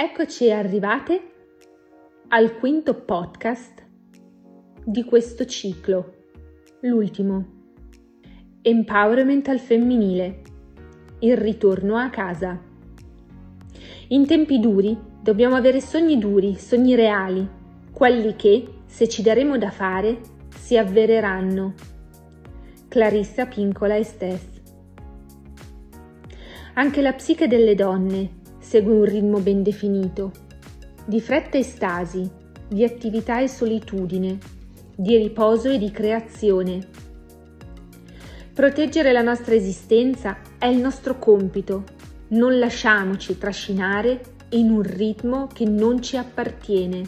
Eccoci arrivate al quinto podcast di questo ciclo, l'ultimo. Empowerment al femminile, il ritorno a casa. In tempi duri dobbiamo avere sogni duri, sogni reali, quelli che, se ci daremo da fare, si avvereranno. Clarissa Pincola Estes. Anche la psiche delle donne segue un ritmo ben definito, di fretta e stasi, di attività e solitudine, di riposo e di creazione. Proteggere la nostra esistenza è il nostro compito, non lasciamoci trascinare in un ritmo che non ci appartiene.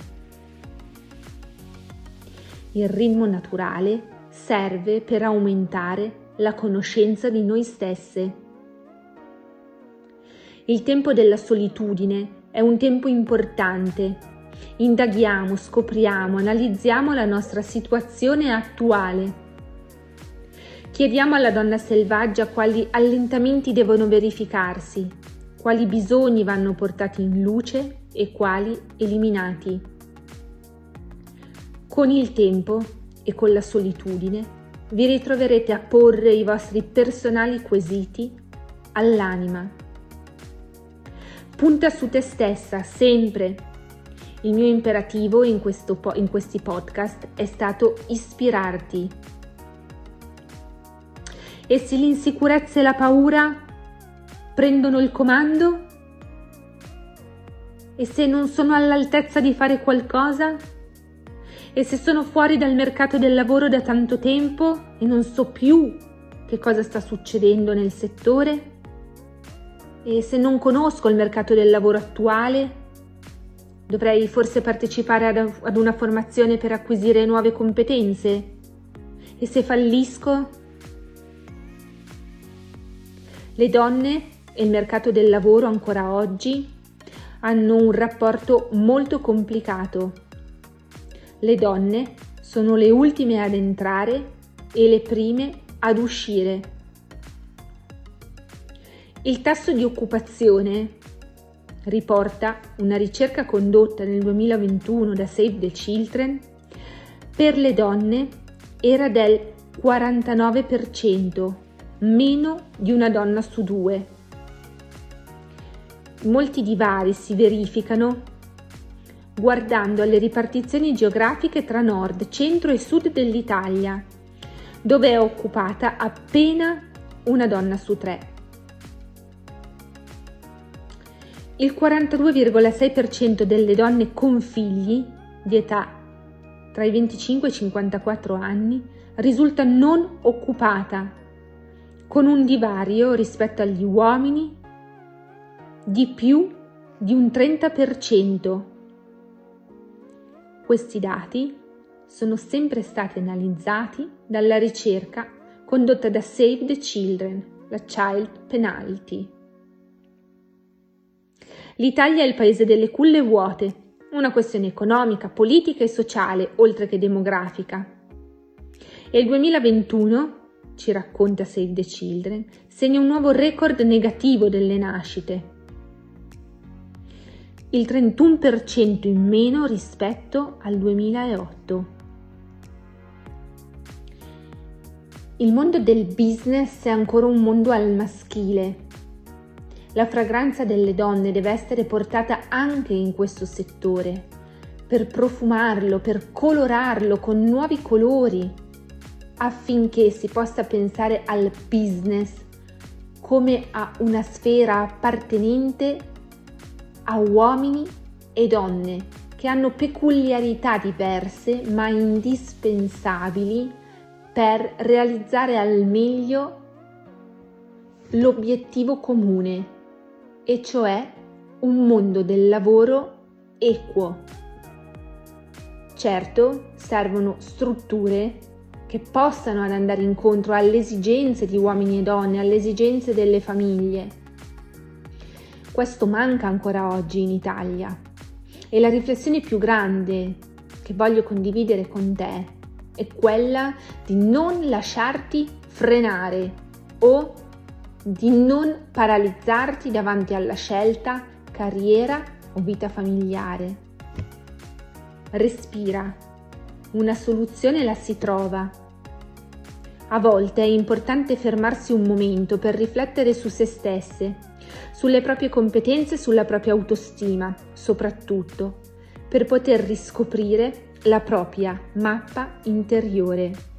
Il ritmo naturale serve per aumentare la conoscenza di noi stesse. Il tempo della solitudine è un tempo importante. Indaghiamo, scopriamo, analizziamo la nostra situazione attuale. Chiediamo alla donna selvaggia quali allentamenti devono verificarsi, quali bisogni vanno portati in luce e quali eliminati. Con il tempo e con la solitudine vi ritroverete a porre i vostri personali quesiti all'anima Punta su te stessa, sempre. Il mio imperativo in, po- in questi podcast è stato ispirarti. E se l'insicurezza e la paura prendono il comando? E se non sono all'altezza di fare qualcosa? E se sono fuori dal mercato del lavoro da tanto tempo e non so più che cosa sta succedendo nel settore? E se non conosco il mercato del lavoro attuale, dovrei forse partecipare ad, una formazione per acquisire nuove competenze? E se fallisco? Le donne e il mercato del lavoro ancora oggi hanno un rapporto molto complicato. Le donne sono le ultime ad entrare e le prime ad uscire. Il tasso di occupazione, riporta una ricerca condotta nel 2021 da Save the Children, per le donne era del 49%, meno di una donna su due. Molti divari si verificano guardando alle ripartizioni geografiche tra nord, centro e sud dell'Italia, dove è occupata appena una donna su tre. Il 42,6% delle donne con figli di età tra i 25 e i 54 anni risulta non occupata, con un divario rispetto agli uomini di più di un 30%. Questi dati sono sempre stati analizzati dalla ricerca condotta da Save the Children, la Child Penalty. L'Italia è il paese delle culle vuote, una questione economica, politica e sociale, oltre che demografica. E il 2021, ci racconta Save the Children, segna un nuovo record negativo delle nascite. Il 31% in meno rispetto al 2008. Il mondo del business è ancora un mondo al maschile, la fragranza delle donne deve essere portata anche in questo settore, per profumarlo, per colorarlo con nuovi colori, affinché si possa pensare al business come a una sfera appartenente a uomini e donne che hanno peculiarità diverse ma indispensabili per realizzare al meglio l'obiettivo comune e cioè un mondo del lavoro equo. Certo, servono strutture che possano andare incontro alle esigenze di uomini e donne, alle esigenze delle famiglie. Questo manca ancora oggi in Italia e la riflessione più grande che voglio condividere con te è quella di non lasciarti frenare o di non paralizzarti davanti alla scelta carriera o vita familiare. Respira, una soluzione la si trova. A volte è importante fermarsi un momento per riflettere su se stesse, sulle proprie competenze e sulla propria autostima, soprattutto, per poter riscoprire la propria mappa interiore.